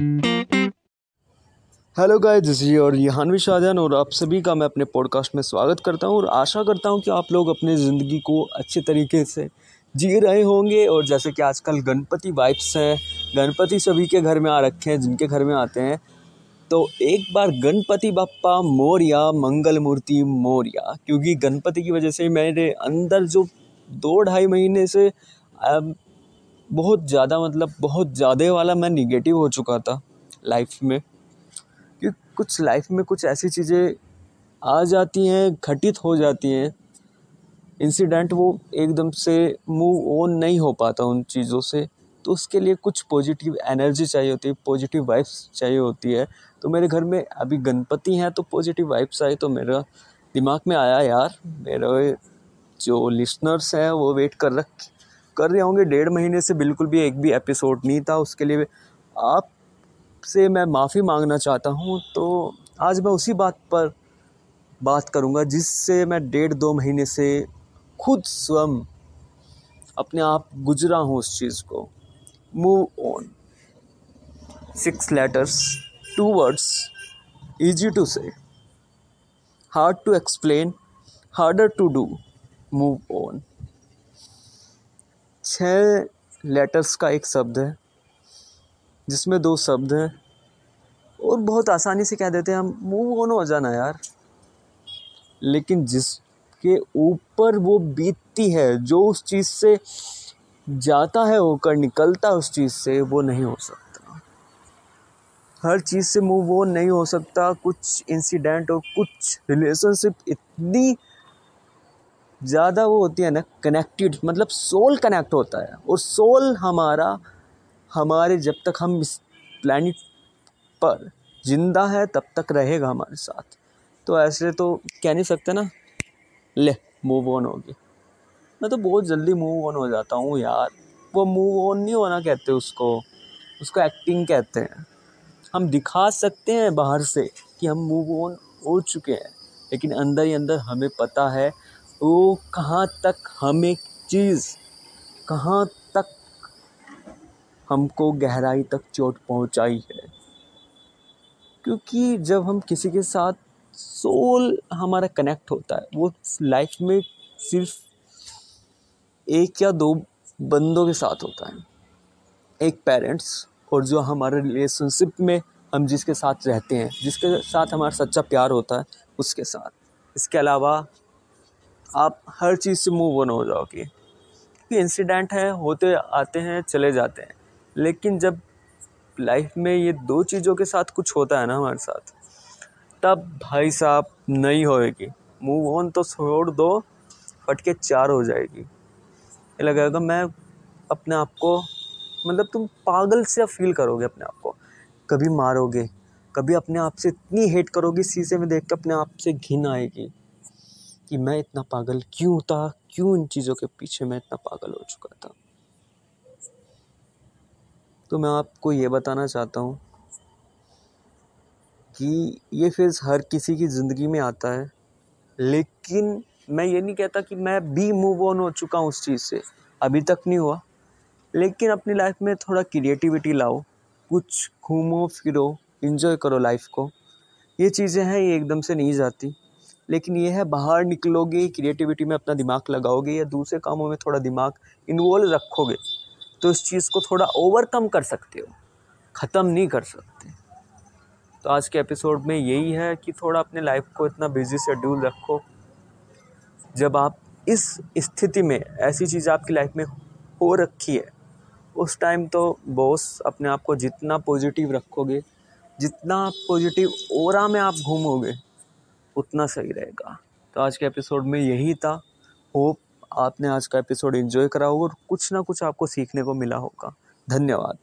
Hello guys this your Yahanvi Shahjahan और आप सभी का मैं अपने पॉडकास्ट में स्वागत करता हूँ और आशा करता हूँ कि आप लोग अपनी ज़िंदगी को अच्छे तरीके से जी रहे होंगे और जैसे कि आजकल गणपति वाइब्स हैं, गणपति सभी के घर में आ रखे हैं, जिनके घर में आते हैं। तो एक बार गणपति बप्पा मोरिया, मंगल मूर्ति मोरिया, क्योंकि गणपति की वजह से मेरे अंदर जो दो ढाई महीने से बहुत ज़्यादा मतलब बहुत ज़्यादा वाला मैं निगेटिव हो चुका था लाइफ में। क्योंकि कुछ लाइफ में कुछ ऐसी चीज़ें आ जाती हैं, घटित हो जाती हैं। इंसिडेंट वो एकदम से मूव ऑन नहीं हो पाता उन चीज़ों से। तो उसके लिए कुछ पॉजिटिव एनर्जी चाहिए होती है पॉजिटिव वाइब्स चाहिए होती है। तो मेरे घर में अभी गणपति हैं तो पॉजिटिव वाइब्स आई तो मेरा दिमाग में आया, यार, मेरे जो लिसनर्स हैं वो वेट कर रख कर रहे होंगे, डेढ़ महीने से बिल्कुल भी एक भी एपिसोड नहीं था उसके लिए। आप से मैं माफ़ी मांगना चाहता हूँ तो आज मैं उसी बात पर बात करूँगा, जिससे मैं डेढ़ दो महीने से खुद स्वयं अपने आप गुजरा हूँ उस चीज़ को। Move on six letters two words easy to say hard to explain harder to do move on छः लेटर्स का एक शब्द है, जिसमें दो शब्द हैं। और बहुत आसानी से कह देते हैं, हम मूव ऑन हो जाना यार। लेकिन जिसके ऊपर वो बीतती है, जो उस चीज़ से जाता है, होकर निकलता है उस चीज़ से, वो नहीं हो सकता। हर चीज़ से मूव ऑन नहीं हो सकता। कुछ इंसिडेंट और कुछ रिलेशनशिप इतनी ज़्यादा वो होती है ना कनेक्टेड मतलब सोल कनेक्ट होता है। और सोल हमारा, हमारे जब तक हम इस प्लानिट पर ज़िंदा है, तब तक रहेगा हमारे साथ। तो ऐसे तो कह नहीं सकते ना, ले मूव ऑन होगी मैं तो बहुत जल्दी मूव ऑन हो जाता हूँ यार। वो मूव ऑन नहीं होना कहते उसको उसको एक्टिंग कहते हैं। हम दिखा सकते हैं बाहर से कि हम मूव ऑन हो चुके हैं, लेकिन अंदर ही अंदर हमें पता है वो कहाँ तक हमें चीज़, कहाँ तक हमको गहराई तक चोट पहुँचाई है? क्योंकि जब हम किसी के साथ सोल हमारा कनेक्ट होता है, वो लाइफ में सिर्फ़ एक या दो बंदों के साथ होता है। एक पेरेंट्स और जो हमारे रिलेशनशिप में हम जिसके साथ रहते हैं, जिसके साथ हमारा सच्चा प्यार होता है, उसके साथ। इसके अलावा आप हर चीज़ से मूव ऑन हो जाओगे। क्योंकि इंसिडेंट है, होते आते हैं, चले जाते हैं। लेकिन जब लाइफ में ये दो चीज़ों के साथ कुछ होता है ना हमारे साथ, तब भाई साहब नहीं होएगी। मूव ऑन तो छोड़ दो फट के चार हो जाएगी। ये लगेगा मैं अपने आप को मतलब तुम पागल से फील करोगे अपने आप को। कभी मारोगे, कभी अपने आप से इतनी हेट करोगे शीशे में देख के अपने आप से घिन आएगी। कि मैं इतना पागल क्यों था? क्यों इन चीज़ों के पीछे मैं इतना पागल हो चुका था? तो मैं आपको ये बताना चाहता हूँ कि ये फ़ेज़ हर किसी की ज़िंदगी में आता है, लेकिन मैं ये नहीं कहता कि मैं भी मूव ऑन हो चुका हूँ उस चीज़ से। अभी तक नहीं हुआ, लेकिन अपनी लाइफ में थोड़ा क्रिएटिविटी लाओ, कुछ घूमो, फिरो इन्जॉय करो लाइफ को। ये चीज़ें हैं, ये एकदम से नहीं जाती। लेकिन ये है, बाहर निकलोगे क्रिएटिविटी में अपना दिमाग लगाओगे या दूसरे कामों में थोड़ा दिमाग इन्वॉल्व रखोगे तो इस चीज़ को थोड़ा ओवरकम कर सकते हो, ख़त्म नहीं कर सकते। तो आज के एपिसोड में यही है कि थोड़ा अपने लाइफ को इतना बिज़ी शेड्यूल रखो, जब आप इस स्थिति में, ऐसी चीज़ आपकी लाइफ में हो रखी है, उस टाइम तो बॉस अपने आप को जितना पॉजिटिव रखोगे, जितना पॉजिटिव ओरा में आप घूमोगे उतना सही रहेगा। तो आज के एपिसोड में यही था। होप आपने आज का एपिसोड एंजॉय करा होगा और कुछ ना कुछ आपको सीखने को मिला होगा। धन्यवाद।